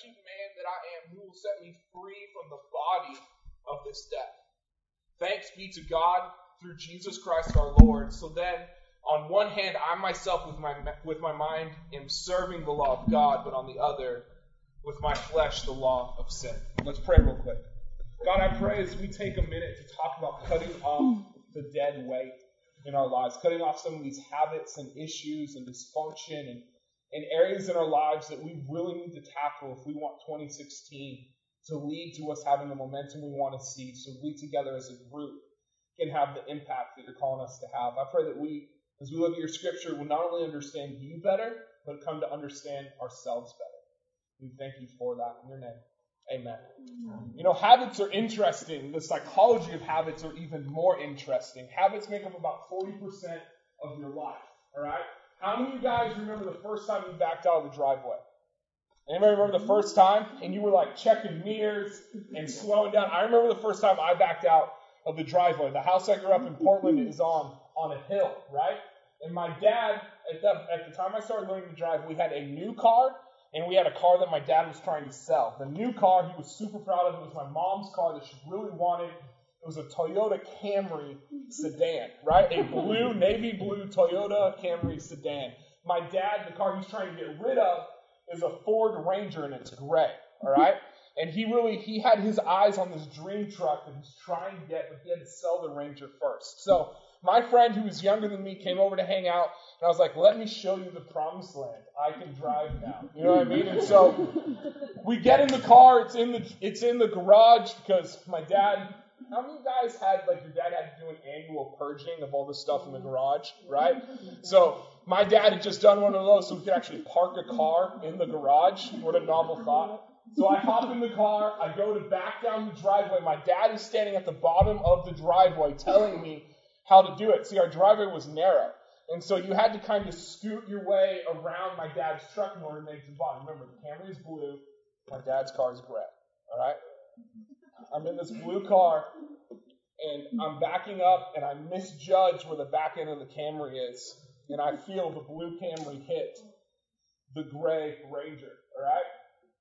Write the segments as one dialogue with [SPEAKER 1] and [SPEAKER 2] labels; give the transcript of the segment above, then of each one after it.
[SPEAKER 1] wretched man that I am, who will set me free from the body of this death? Thanks be to God through Jesus Christ our Lord. So then, on one hand, I myself with my with my mind am serving the law of God, but on the other, with my flesh, the law of sin. Let's pray real quick. God, I pray as we take a minute to talk about cutting off the dead weight in our lives, cutting off some of these habits and issues and dysfunction and, and areas in our lives that we really need to tackle if we want 2016 to lead to us having the momentum we want to see so we together as a group can have the impact that you're calling us to have. I pray that we, as we look at your scripture, will not only understand you better, but come to understand ourselves better. We thank you for that in your name. Amen. You know, habits are interesting. The psychology of habits are even more interesting. Habits make up about 40% of your life. All right? How many of you guys remember the first time you backed out of the driveway? Anybody remember the first time? And you were like checking mirrors and slowing down. I remember the first time I backed out of the driveway. The house I grew up in Portland is on on a hill, right? And my dad, at the, at the time I started learning to drive, we had a new car and we had a car that my dad was trying to sell. The new car he was super proud of. It was my mom's car that she really wanted. It was a Toyota Camry sedan, right? A blue, navy blue Toyota Camry sedan. My dad, the car he's trying to get rid of, is a Ford Ranger and it's gray, all right? And he really he had his eyes on this dream truck that he's trying to get, but he had to sell the Ranger first. So my friend who was younger than me came over to hang out, and I was like, "Let me show you the promised land. I can drive now." You know what I mean? And so we get in the car. It's in the it's in the garage because my dad. How many guys had like your dad had to do an annual purging of all the stuff in the garage, right? So my dad had just done one of those, so we could actually park a car in the garage. What a novel thought! So I hop in the car. I go to back down the driveway. My dad is standing at the bottom of the driveway, telling me how to do it. See, our driveway was narrow. And so you had to kind of scoot your way around my dad's truck in order to make the bottom. Remember, the Camry is blue, my dad's car is gray. All right? I'm in this blue car, and I'm backing up, and I misjudge where the back end of the Camry is, and I feel the blue Camry hit the gray Ranger. All right?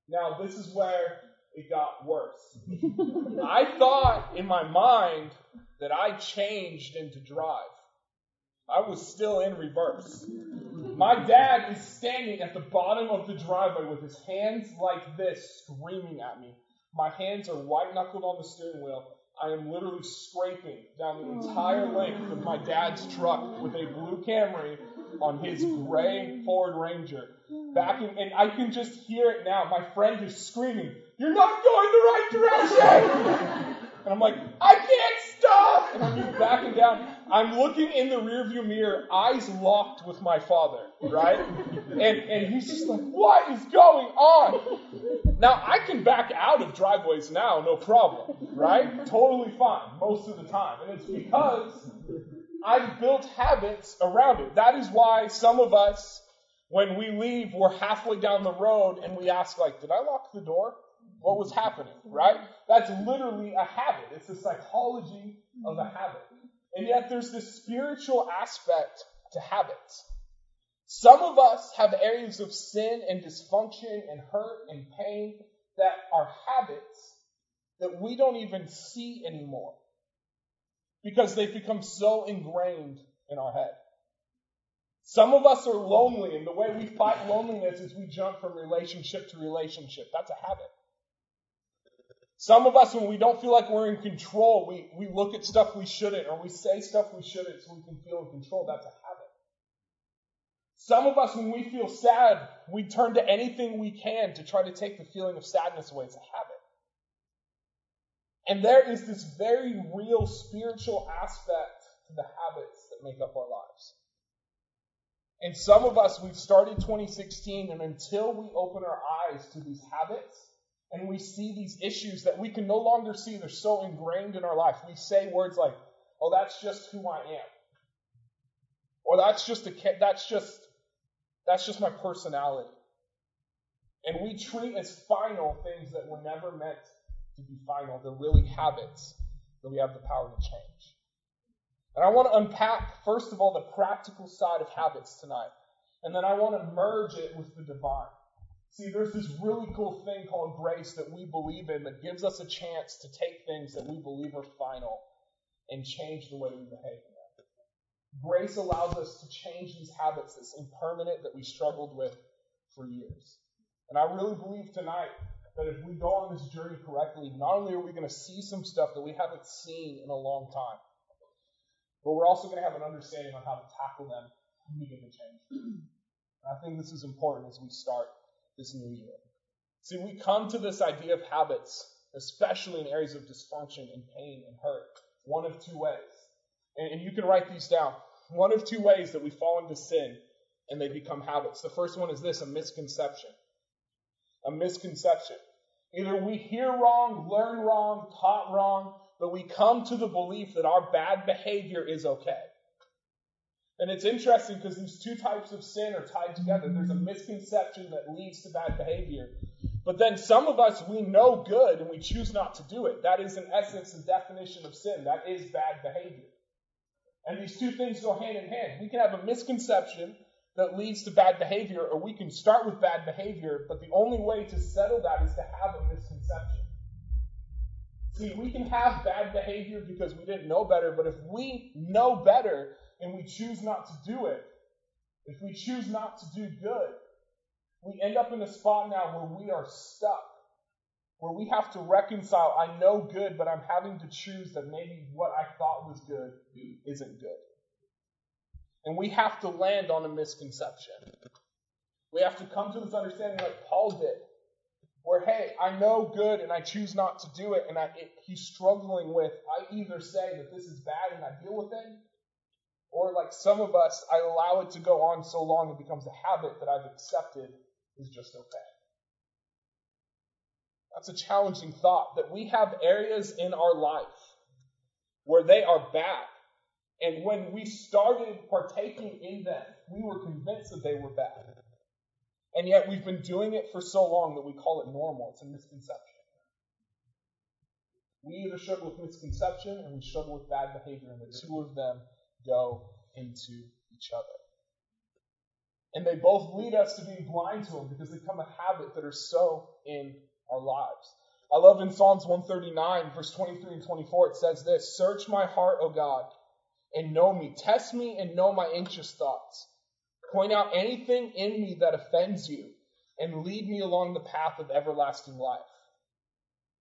[SPEAKER 1] Now, this is where it got worse. I thought in my mind that I changed into drive. I was still in reverse. My dad is standing at the bottom of the driveway with his hands like this, screaming at me. My hands are white knuckled on the steering wheel. I am literally scraping down the oh, entire length of my dad's truck with a blue Camry on his gray Ford Ranger. Backing, and I can just hear it now. My friend is screaming, You're not going the right direction! And I'm like, I can't stop! And I'm just backing down. I'm looking in the rearview mirror, eyes locked with my father, right? And, and he's just like, what is going on? Now, I can back out of driveways now, no problem, right? Totally fine, most of the time. And it's because I've built habits around it. That is why some of us, when we leave, we're halfway down the road and we ask, like, did I lock the door? What was happening, right? That's literally a habit. It's the psychology of a habit. And yet there's this spiritual aspect to habits. Some of us have areas of sin and dysfunction and hurt and pain that are habits that we don't even see anymore because they've become so ingrained in our head. Some of us are lonely, and the way we fight loneliness is we jump from relationship to relationship. That's a habit. Some of us, when we don't feel like we're in control, we, we look at stuff we shouldn't, or we say stuff we shouldn't so we can feel in control. That's a habit. Some of us, when we feel sad, we turn to anything we can to try to take the feeling of sadness away. It's a habit. And there is this very real spiritual aspect to the habits that make up our lives. And some of us, we've started 2016, and until we open our eyes to these habits, and we see these issues that we can no longer see. They're so ingrained in our life. We say words like, "Oh, that's just who I am," or "That's just a that's just that's just my personality," and we treat as final things that were never meant to be final. They're really habits that we have the power to change. And I want to unpack first of all the practical side of habits tonight, and then I want to merge it with the divine. See, there's this really cool thing called grace that we believe in that gives us a chance to take things that we believe are final and change the way we behave. Grace allows us to change these habits that's impermanent that we struggled with for years. And I really believe tonight that if we go on this journey correctly, not only are we going to see some stuff that we haven't seen in a long time, but we're also going to have an understanding on how to tackle them and begin to change. And I think this is important as we start this new year. See, we come to this idea of habits, especially in areas of dysfunction and pain and hurt, one of two ways. And, and you can write these down. One of two ways that we fall into sin and they become habits. The first one is this a misconception. A misconception. Either we hear wrong, learn wrong, taught wrong, but we come to the belief that our bad behavior is okay. And it's interesting because these two types of sin are tied together. Mm-hmm. There's a misconception that leads to bad behavior. But then some of us, we know good and we choose not to do it. That is, in essence, the definition of sin. That is bad behavior. And these two things go hand in hand. We can have a misconception that leads to bad behavior, or we can start with bad behavior, but the only way to settle that is to have a misconception. See, we can have bad behavior because we didn't know better, but if we know better and we choose not to do it, if we choose not to do good, we end up in a spot now where we are stuck, where we have to reconcile, I know good, but I'm having to choose that maybe what I thought was good isn't good. And we have to land on a misconception. We have to come to this understanding like Paul did, where, hey, I know good and I choose not to do it, and I, it, he's struggling with, I either say that this is bad and I deal with it, or like some of us, I allow it to go on so long it becomes a habit that I've accepted is just okay. That's a challenging thought that we have areas in our life where they are bad and when we started partaking in them, we were convinced that they were bad. And yet we've been doing it for so long that we call it normal. It's a misconception. We either struggle with misconception and we struggle with bad behavior, and the two of them go into each other. And they both lead us to being blind to them because they become a habit that are so in our lives. I love in Psalms 139, verse 23 and 24, it says this Search my heart, O God and know me. Test me and know my anxious thoughts. Point out anything in me that offends you and lead me along the path of everlasting life.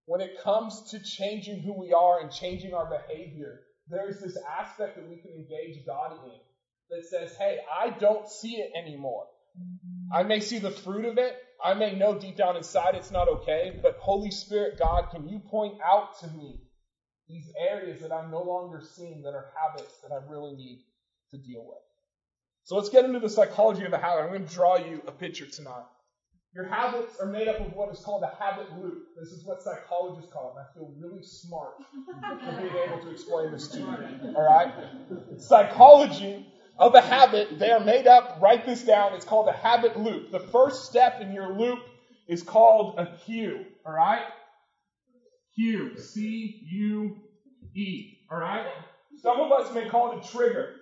[SPEAKER 1] When it comes to changing who we are and changing our behavior, there's this aspect that we can engage God in that says, hey, I don't see it anymore. I may see the fruit of it. I may know deep down inside it's not okay, but Holy Spirit, God, can you point out to me these areas that I'm no longer seeing that are habits that I really need to deal with. So let's get into the psychology of a habit. I'm going to draw you a picture tonight. Your habits are made up of what is called a habit loop. This is what psychologists call it. I feel really smart for being able to explain this to you. All right? Psychology of a habit, they are made up, write this down, it's called a habit loop. The first step in your loop is called a cue. All right? Cue. C U E. All right? Some of us may call it a trigger.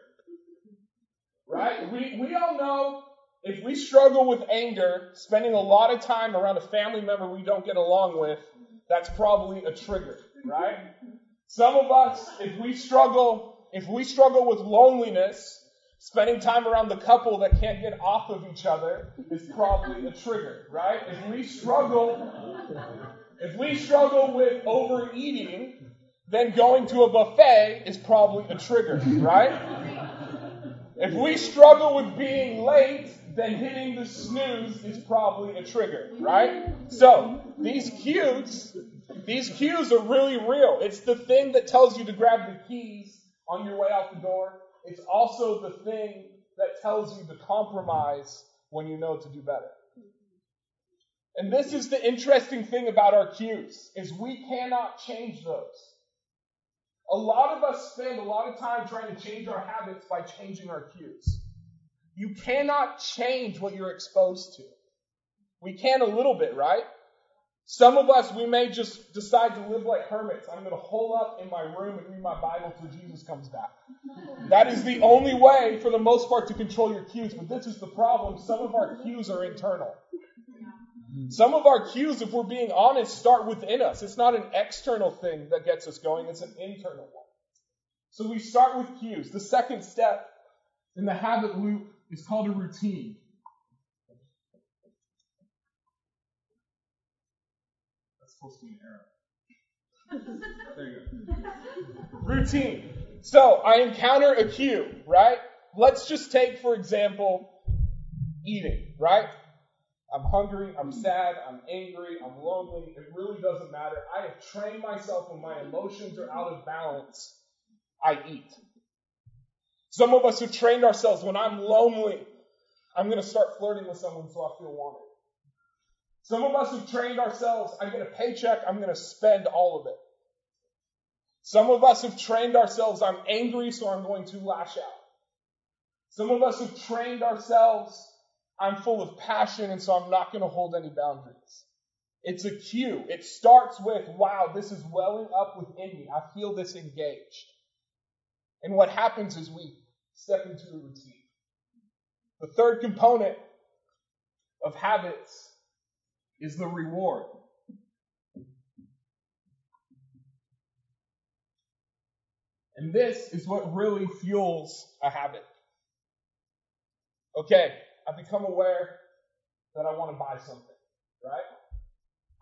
[SPEAKER 1] Right? We, we all know if we struggle with anger, spending a lot of time around a family member we don't get along with, that's probably a trigger, right? Some of us, if we struggle, if we struggle with loneliness, spending time around the couple that can't get off of each other is probably a trigger, right? If we struggle if we struggle with overeating, then going to a buffet is probably a trigger, right? If we struggle with being late, then hitting the snooze is probably a trigger, right? So, these cues, these cues are really real. It's the thing that tells you to grab the keys on your way out the door. It's also the thing that tells you to compromise when you know to do better. And this is the interesting thing about our cues, is we cannot change those. A lot of us spend a lot of time trying to change our habits by changing our cues. You cannot change what you're exposed to. We can a little bit, right? Some of us, we may just decide to live like hermits. I'm going to hole up in my room and read my Bible till Jesus comes back. That is the only way, for the most part, to control your cues. But this is the problem. Some of our cues are internal. Some of our cues, if we're being honest, start within us. It's not an external thing that gets us going, it's an internal one. So we start with cues. The second step in the habit loop is called a routine. That's supposed to be an arrow. there you go. Routine. So I encounter a cue, right? Let's just take, for example, eating, right? I'm hungry, I'm sad, I'm angry, I'm lonely. It really doesn't matter. I have trained myself when my emotions are out of balance, I eat. Some of us have trained ourselves when I'm lonely, I'm going to start flirting with someone so I feel wanted. Some of us have trained ourselves, I get a paycheck, I'm going to spend all of it. Some of us have trained ourselves, I'm angry, so I'm going to lash out. Some of us have trained ourselves, I'm full of passion, and so I'm not going to hold any boundaries. It's a cue. It starts with, wow, this is welling up within me. I feel this engaged. And what happens is we step into a routine. The third component of habits is the reward. And this is what really fuels a habit. Okay, I become aware that I want to buy something, right?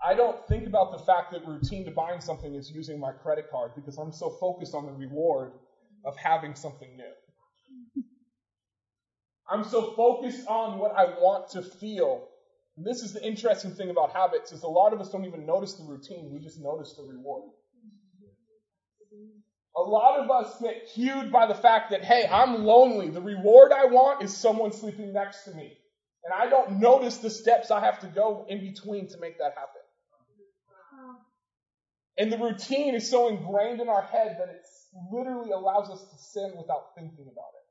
[SPEAKER 1] I don't think about the fact that routine to buying something is using my credit card because I'm so focused on the reward of having something new. I'm so focused on what I want to feel. And this is the interesting thing about habits is a lot of us don't even notice the routine, we just notice the reward. A lot of us get cued by the fact that, hey, I'm lonely. The reward I want is someone sleeping next to me. And I don't notice the steps I have to go in between to make that happen. And the routine is so ingrained in our head that it literally allows us to sin without thinking about it.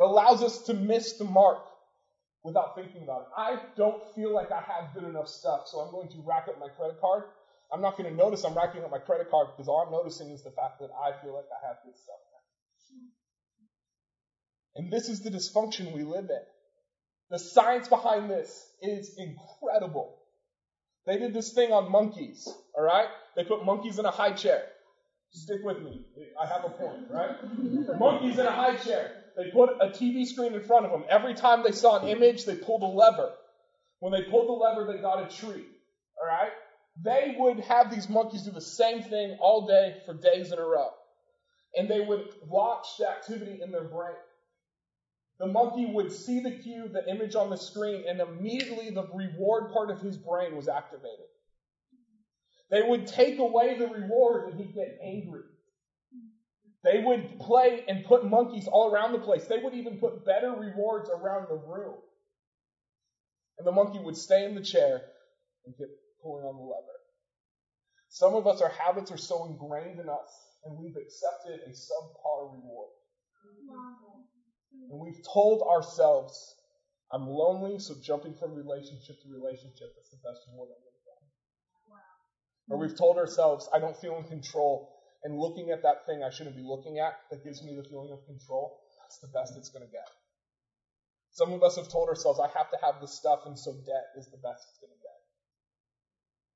[SPEAKER 1] It allows us to miss the mark without thinking about it. I don't feel like I have good enough stuff, so I'm going to rack up my credit card I'm not going to notice I'm racking up my credit card because all I'm noticing is the fact that I feel like I have good stuff And this is the dysfunction we live in. The science behind this is incredible. They did this thing on monkeys, all right? They put monkeys in a high chair. Stick with me. I have a point, right? monkeys in a high chair. They put a TV screen in front of them. Every time they saw an image, they pulled a lever. When they pulled the lever, they got a treat, all right? they would have these monkeys do the same thing all day for days in a row. And they would watch the activity in their brain. The monkey would see the cue, the image on the screen, and immediately the reward part of his brain was activated. They would take away the reward and he'd get angry. They would play and put monkeys all around the place. They would even put better rewards around the room. And the monkey would stay in the chair and get pulling on the lever. Some of us, our habits are so ingrained in us, and we've accepted a subpar reward. And we've told ourselves, I'm lonely, so jumping from relationship to relationship is the best reward going to get. Or we've told ourselves, I don't feel in control, and looking at that thing I shouldn't be looking at that gives me the feeling of control, that's the best it's going to get. Some of us have told ourselves, I have to have this stuff, and so debt is the best it's going to get.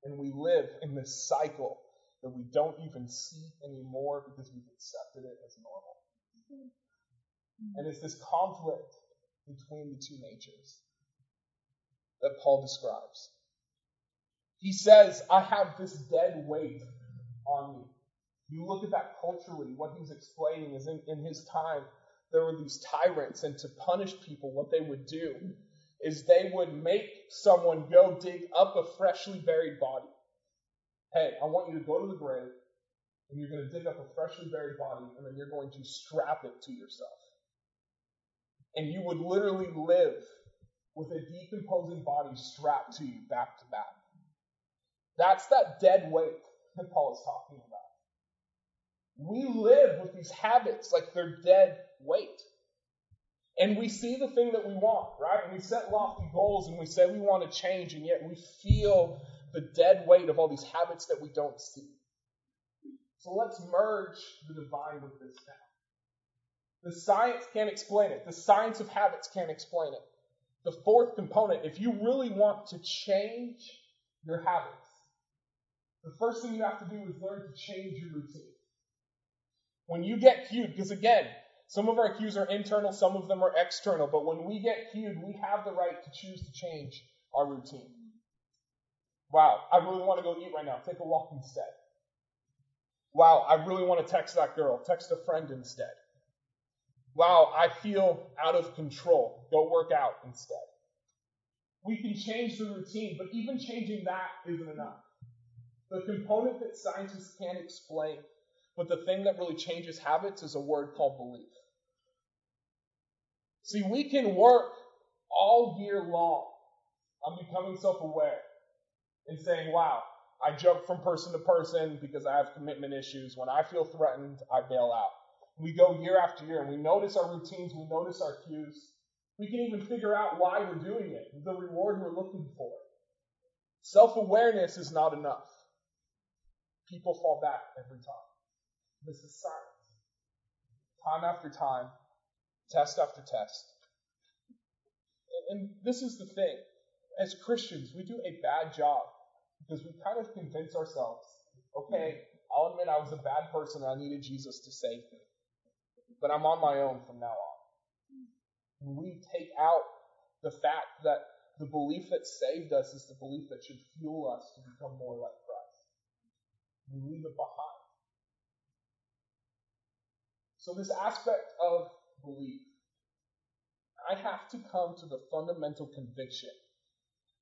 [SPEAKER 1] And we live in this cycle that we don't even see anymore because we've accepted it as normal. And it's this conflict between the two natures that Paul describes. He says, I have this dead weight on me. You look at that culturally, what he's explaining is in, in his time, there were these tyrants, and to punish people, what they would do is they would make someone go dig up a freshly buried body. Hey, I want you to go to the grave, and you're going to dig up a freshly buried body, and then you're going to strap it to yourself. And you would literally live with a decomposing body strapped to you back to back. That's that dead weight that Paul is talking about. We live with these habits like they're dead weight. And we see the thing that we want, right? And we set lofty goals and we say we want to change, and yet we feel the dead weight of all these habits that we don't see. So let's merge the divine with this now. The science can't explain it. The science of habits can't explain it. the fourth component, if you really want to change your habits, the first thing you have to do is learn to change your routine. When you get cued, because again, some of our cues are internal, some of them are external, but when we get cued, we have the right to choose to change our routine. Wow, I really want to go eat right now. Take a walk instead. Wow, I really want to text that girl. Text a friend instead. Wow, I feel out of control. Go work out instead. We can change the routine, but even changing that isn't enough. The component that scientists can't explain, but the thing that really changes habits is a word called belief. See, we can work all year long on becoming self aware and saying, wow, I jump from person to person because I have commitment issues. When I feel threatened, I bail out. We go year after year and we notice our routines, we notice our cues. We can even figure out why we're doing it, the reward we're looking for. Self awareness is not enough. People fall back every time. This is science. Time after time, test after test. And, and this is the thing. As Christians, we do a bad job because we kind of convince ourselves, okay, I'll admit I was a bad person and I needed Jesus to save me. But I'm on my own from now on. We take out the fact that the belief that saved us is the belief that should fuel us to become more like Christ. We leave it behind. So, this aspect of belief, I have to come to the fundamental conviction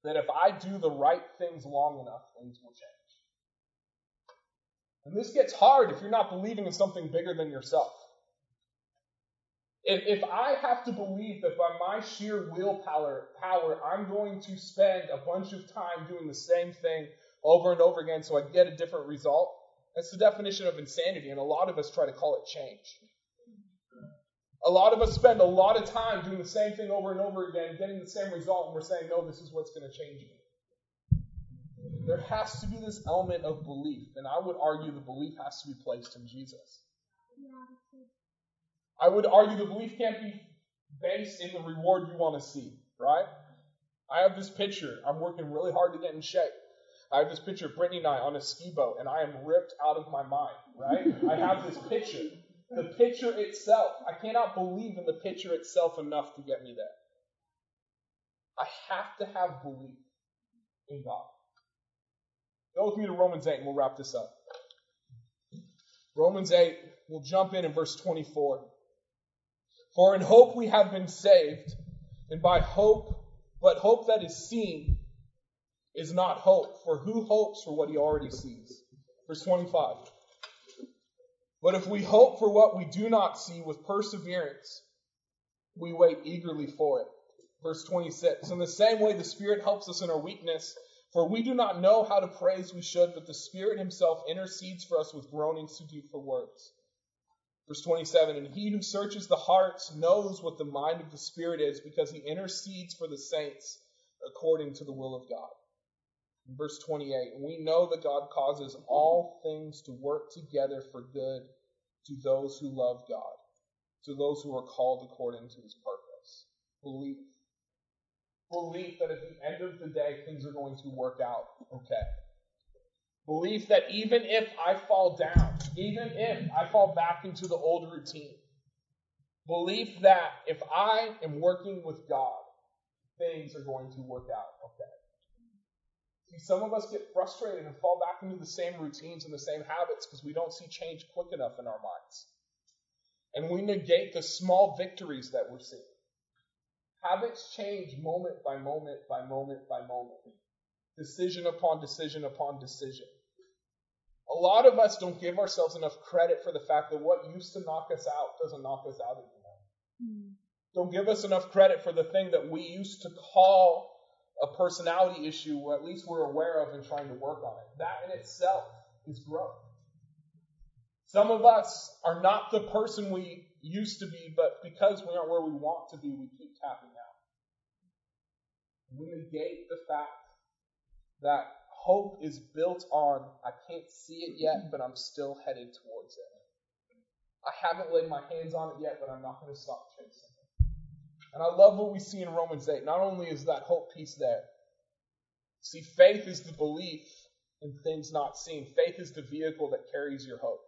[SPEAKER 1] that if I do the right things long enough, things will change. And this gets hard if you're not believing in something bigger than yourself. If, if I have to believe that by my sheer willpower, power, I'm going to spend a bunch of time doing the same thing over and over again so I get a different result, that's the definition of insanity, and a lot of us try to call it change. A lot of us spend a lot of time doing the same thing over and over again, getting the same result, and we're saying, no, this is what's going to change me. There has to be this element of belief, and I would argue the belief has to be placed in Jesus. I would argue the belief can't be based in the reward you want to see, right? I have this picture. I'm working really hard to get in shape. I have this picture of Brittany and I on a ski boat, and I am ripped out of my mind, right? I have this picture. The picture itself, I cannot believe in the picture itself enough to get me there. I have to have belief in God. Go with me to Romans 8 and we'll wrap this up. Romans 8, we'll jump in in verse 24. For in hope we have been saved, and by hope, but hope that is seen is not hope, for who hopes for what he already sees? Verse 25. But if we hope for what we do not see with perseverance, we wait eagerly for it. Verse 26. In the same way, the Spirit helps us in our weakness, for we do not know how to pray as we should, but the Spirit Himself intercedes for us with groanings too deep for words. Verse 27 And he who searches the hearts knows what the mind of the Spirit is, because he intercedes for the saints according to the will of God. Verse 28 We know that God causes all things to work together for good to those who love God, to those who are called according to his purpose. Belief. Belief that at the end of the day, things are going to work out okay. Belief that even if I fall down, even if I fall back into the old routine, belief that if I am working with God, things are going to work out okay. Some of us get frustrated and fall back into the same routines and the same habits because we don't see change quick enough in our minds. And we negate the small victories that we're seeing. Habits change moment by moment by moment by moment, decision upon decision upon decision. A lot of us don't give ourselves enough credit for the fact that what used to knock us out doesn't knock us out anymore. Mm. Don't give us enough credit for the thing that we used to call a personality issue, or at least we're aware of and trying to work on it. That in itself is growth. Some of us are not the person we used to be, but because we aren't where we want to be, we keep tapping out. We negate the fact that hope is built on, I can't see it yet, but I'm still headed towards it. I haven't laid my hands on it yet, but I'm not going to stop chasing. And I love what we see in Romans 8. Not only is that hope piece there, see, faith is the belief in things not seen. Faith is the vehicle that carries your hope.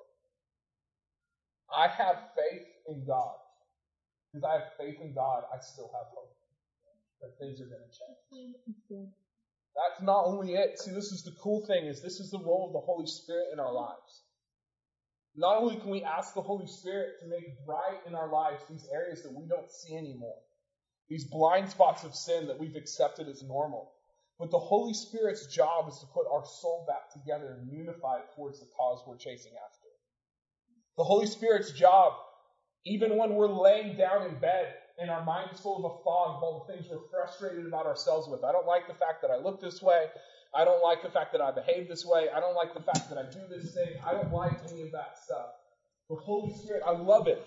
[SPEAKER 1] I have faith in God. Because I have faith in God, I still have hope that things are going to change. That's not only it. See, this is the cool thing is this is the role of the Holy Spirit in our lives. Not only can we ask the Holy Spirit to make bright in our lives these areas that we don't see anymore, these blind spots of sin that we've accepted as normal, but the Holy Spirit's job is to put our soul back together and unify it towards the cause we're chasing after. The Holy Spirit's job, even when we're laying down in bed and our mind is full of a fog of all the things we're frustrated about ourselves with. I don't like the fact that I look this way. I don't like the fact that I behave this way. I don't like the fact that I do this thing. I don't like any of that stuff. The Holy Spirit, I love it.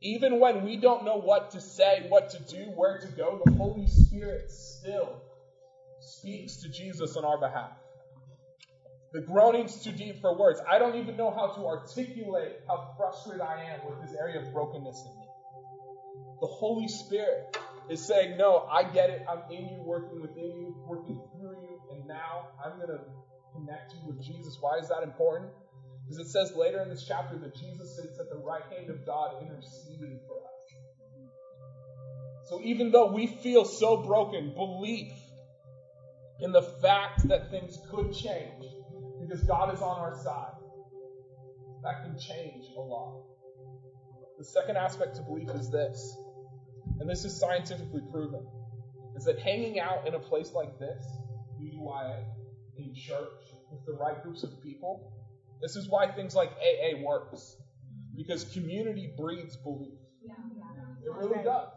[SPEAKER 1] Even when we don't know what to say, what to do, where to go, the Holy Spirit still speaks to Jesus on our behalf. The groaning's too deep for words. I don't even know how to articulate how frustrated I am with this area of brokenness in me. The Holy Spirit is saying, No, I get it. I'm in you, working within you, working through you, and now I'm going to connect you with Jesus. Why is that important? Because it says later in this chapter that Jesus sits at the right hand of God interceding for us. So even though we feel so broken, belief in the fact that things could change because God is on our side, that can change a lot. The second aspect to belief is this, and this is scientifically proven, is that hanging out in a place like this, UUIA, in church, with the right groups of people, this is why things like AA works. Because community breeds belief. It really does.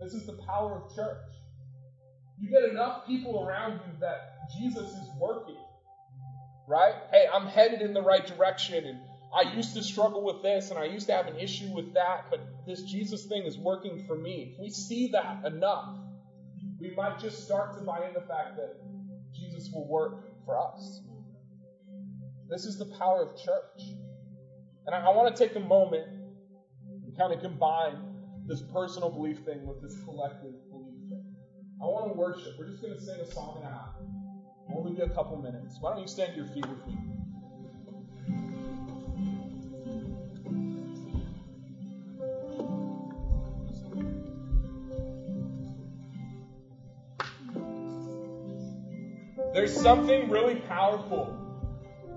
[SPEAKER 1] This is the power of church. You get enough people around you that Jesus is working. Right? Hey, I'm headed in the right direction and I used to struggle with this and I used to have an issue with that, but this Jesus thing is working for me. If we see that enough, we might just start to buy in the fact that Jesus will work for us. This is the power of church. And I, I want to take a moment and kind of combine this personal belief thing with this collective belief thing. I want to worship. We're just going to sing a song and a half. Only be a couple minutes. Why don't you stand to your feet with me? There's something really powerful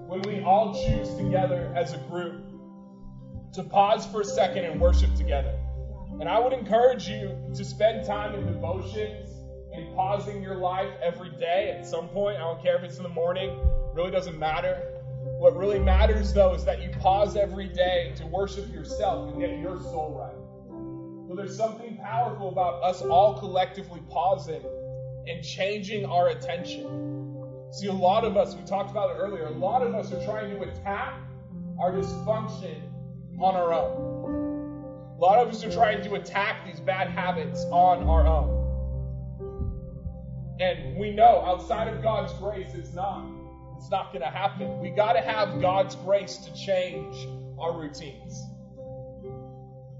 [SPEAKER 1] when we all choose together as a group to pause for a second and worship together. And I would encourage you to spend time in devotions and pausing your life every day at some point. I don't care if it's in the morning, really doesn't matter. What really matters though is that you pause every day to worship yourself and get your soul right. So there's something powerful about us all collectively pausing and changing our attention. See, a lot of us, we talked about it earlier, a lot of us are trying to attack our dysfunction on our own. A lot of us are trying to attack these bad habits on our own. And we know outside of God's grace, it's not. It's not going to happen. We got to have God's grace to change our routines.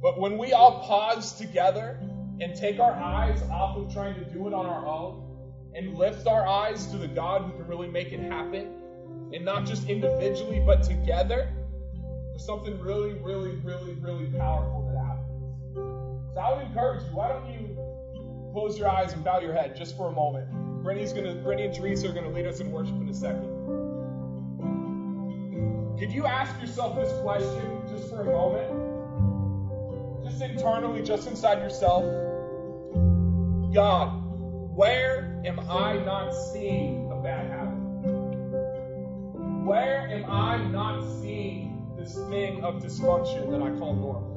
[SPEAKER 1] But when we all pause together and take our eyes off of trying to do it on our own, and lift our eyes to the God who can really make it happen, and not just individually, but together, there's something really, really, really, really powerful that happens. So I would encourage you, why don't you close your eyes and bow your head just for a moment? Brittany's gonna, Brittany and Teresa are going to lead us in worship in a second. Could you ask yourself this question just for a moment? Just internally, just inside yourself. God, where am I not seeing a bad habit? Where am I not seeing this thing of dysfunction that I call normal?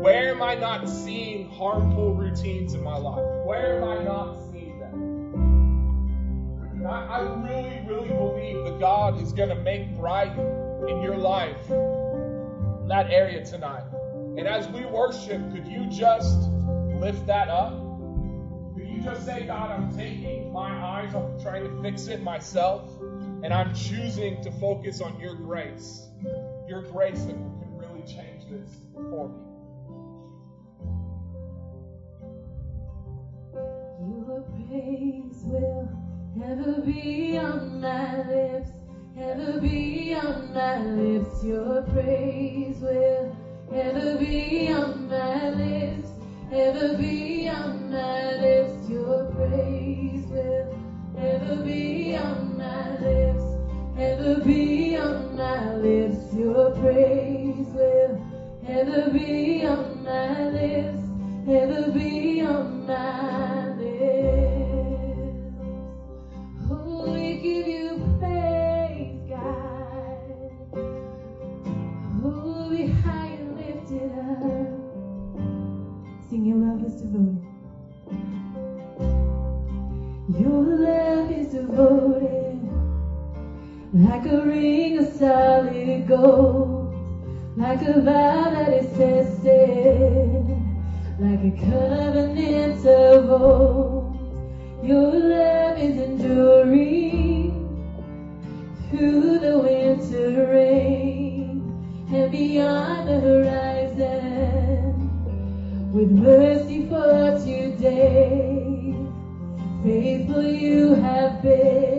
[SPEAKER 1] Where am I not seeing harmful routines in my life? Where am I not seeing that? I, I really, really believe that God is going to make bright in your life that area tonight. And as we worship, could you just lift that up? just say, God, I'm taking my eyes off trying to fix it myself, and I'm choosing to focus on your grace, your grace that can really change this for me.
[SPEAKER 2] Your praise will ever be on my lips, ever be on my lips. Your praise will ever be on my lips. Never be on lips, your praise will never be on my lips. Never be on my lips, your praise will never be on my lips. Never be on my lips. like a ring of solid gold, like a vow that is tested, like a covenant of old. Your love is enduring through the winter rain and beyond the horizon, with mercy for today. Faithful you have been.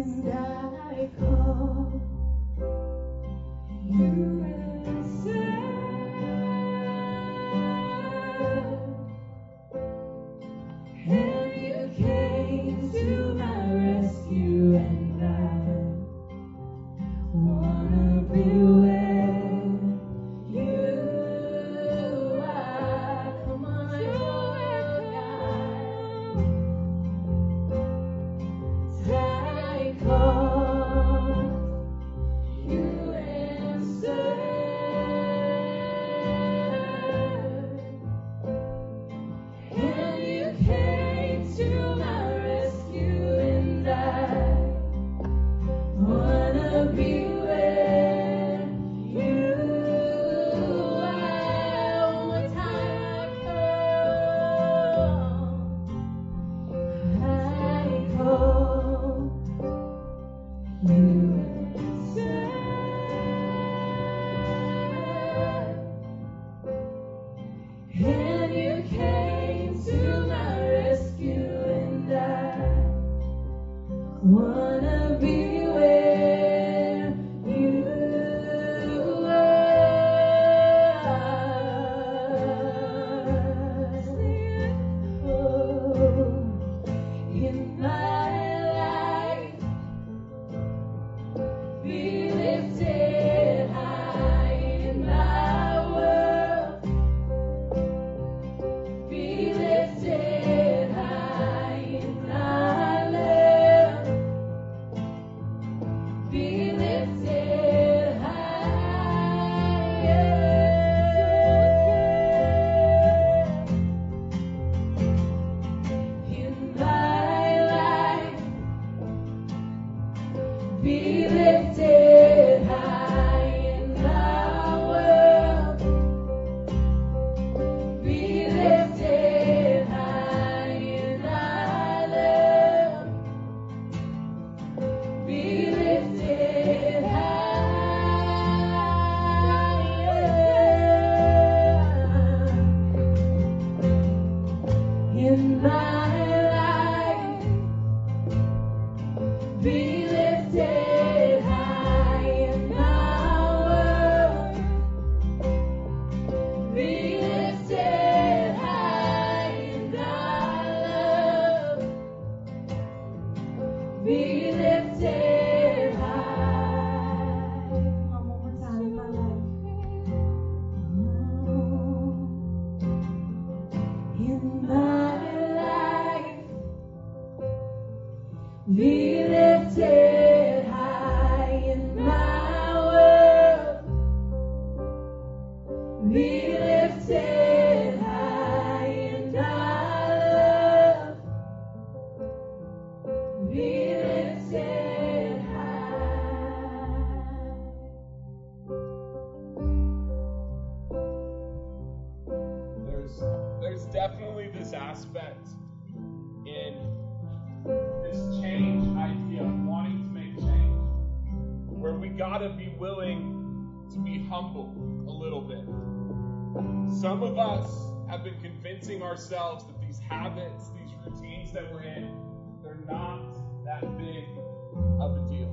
[SPEAKER 2] and I call.
[SPEAKER 1] Humble a little bit. Some of us have been convincing ourselves that these habits, these routines that we're in, they're not that big of a deal.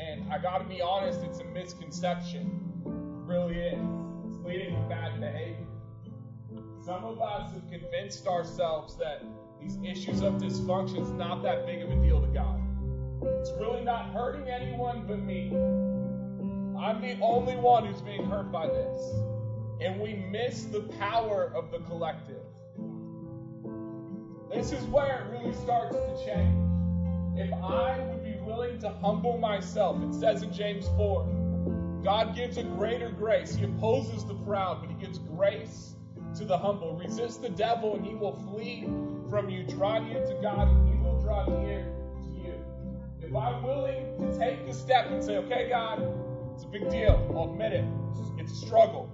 [SPEAKER 1] And I gotta be honest, it's a misconception. It really is. It's leading to bad behavior. Some of us have convinced ourselves that these issues of dysfunction is not that big of a deal to God. It's really not hurting anyone but me. I'm the only one who's being hurt by this. And we miss the power of the collective. This is where it really starts to change. If I would be willing to humble myself, it says in James 4, God gives a greater grace. He opposes the proud, but he gives grace to the humble. Resist the devil, and he will flee from you. Draw near to God, and he will draw near to you. If I'm willing to take the step and say, okay, God, it's a big deal. I'll admit it. It's a struggle.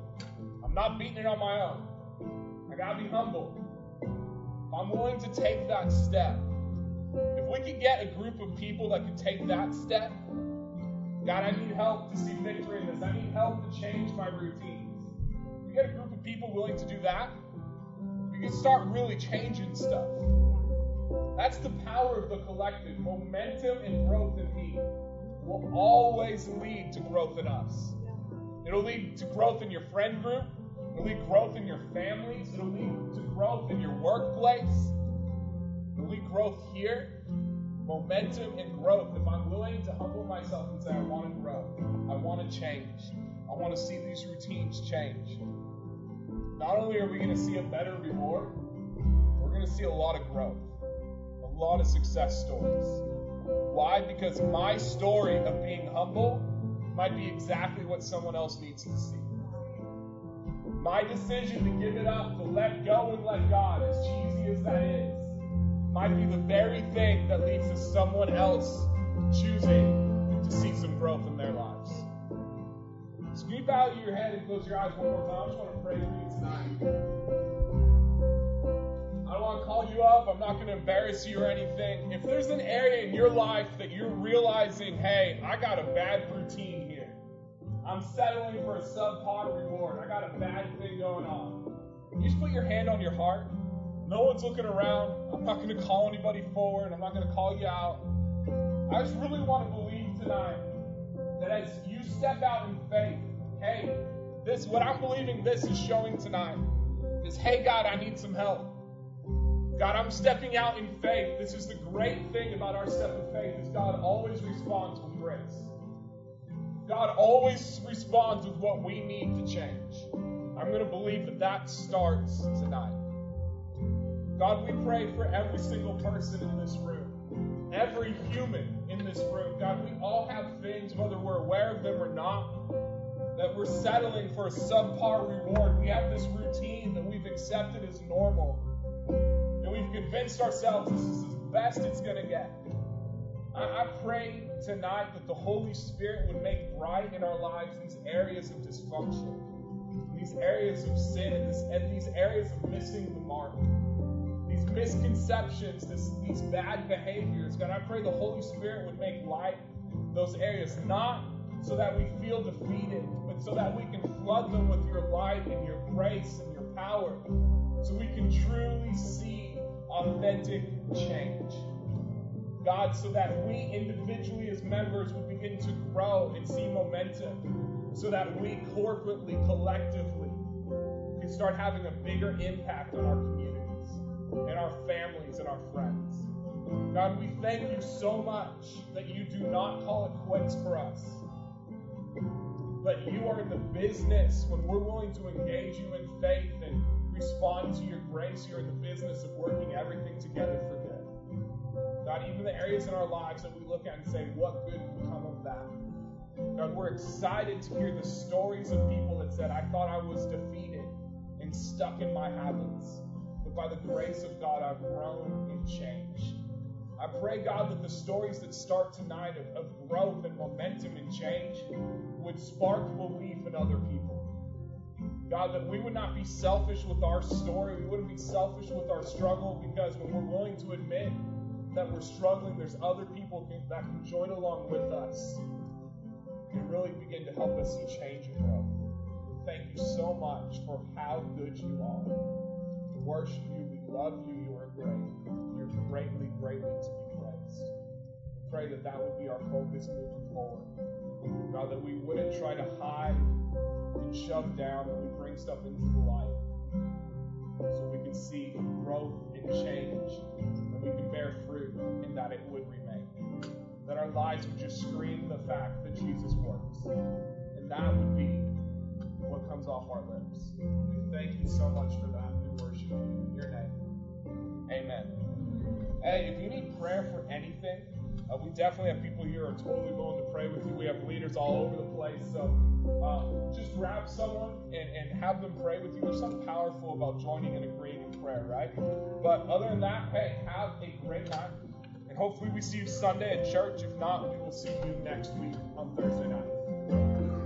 [SPEAKER 1] I'm not beating it on my own. I gotta be humble. I'm willing to take that step, if we could get a group of people that could take that step, God, I need help to see victory in this. I need help to change my routines. If we get a group of people willing to do that, we can start really changing stuff. That's the power of the collective. Momentum and growth in me will always lead to growth in us. It'll lead to growth in your friend group. It'll lead growth in your families. It'll lead to growth in your workplace. It'll lead growth here. Momentum and growth. If I'm willing to humble myself and say, I want to grow, I want to change, I want to see these routines change. Not only are we going to see a better reward, we're going to see a lot of growth, a lot of success stories. Why? Because my story of being humble might be exactly what someone else needs to see. My decision to give it up, to let go and let God, as cheesy as that is, might be the very thing that leads to someone else choosing to see some growth in their lives. You bow your head and close your eyes one more time? I just want to pray for you tonight. Want to call you up. I'm not going to embarrass you or anything. If there's an area in your life that you're realizing, hey, I got a bad routine here. I'm settling for a subpar reward. I got a bad thing going on. You just put your hand on your heart. No one's looking around. I'm not going to call anybody forward. I'm not going to call you out. I just really want to believe tonight that as you step out in faith, hey, this what I'm believing this is showing tonight is hey God, I need some help. God, I'm stepping out in faith. This is the great thing about our step of faith is God always responds with grace. God always responds with what we need to change. I'm going to believe that that starts tonight. God, we pray for every single person in this room, every human in this room. God, we all have things, whether we're aware of them or not, that we're settling for a subpar reward. We have this routine that we've accepted as normal. We've convinced ourselves this is as best it's going to get. I, I pray tonight that the Holy Spirit would make bright in our lives these areas of dysfunction, these areas of sin, and, this, and these areas of missing the mark these misconceptions, this, these bad behaviors. God, I pray the Holy Spirit would make light those areas, not so that we feel defeated, but so that we can flood them with your light and your grace and your power, so we can truly see authentic change. God, so that we individually as members would begin to grow and see momentum, so that we corporately, collectively, can start having a bigger impact on our communities and our families and our friends. God, we thank you so much that you do not call it quits for us. But you are in the business when we're willing to engage you in faith and respond to your grace. You're in the business of working everything together for good. God, even the areas in our lives that we look at and say, what good can come of that? God, we're excited to hear the stories of people that said, I thought I was defeated and stuck in my habits. But by the grace of God, I've grown and changed. I pray, God, that the stories that start tonight of, of growth and momentum and change would spark belief in other people. God, that we would not be selfish with our story. We wouldn't be selfish with our struggle because when we're willing to admit that we're struggling, there's other people that can join along with us and really begin to help us see change and growth. Thank you so much for how good you are. We worship you. We love you. You are great. You're greatly, greatly to be praised. We pray that that would be our focus moving forward. God, that we wouldn't try to hide and shove down, that we bring stuff into the light so we can see growth and change, and we can bear fruit, and that it would remain. That our lives would just scream the fact that Jesus works. And that would be what comes off our lips. We thank you so much for that. We worship you in your name. Amen. Hey, if you need prayer for anything, uh, we definitely have people here who are totally willing to pray with you. We have leaders all over the place. So uh, just grab someone and, and have them pray with you. There's something powerful about joining and agreeing in prayer, right? But other than that, hey, have a great night. And hopefully we see you Sunday at church. If not, we will see you next week on Thursday night.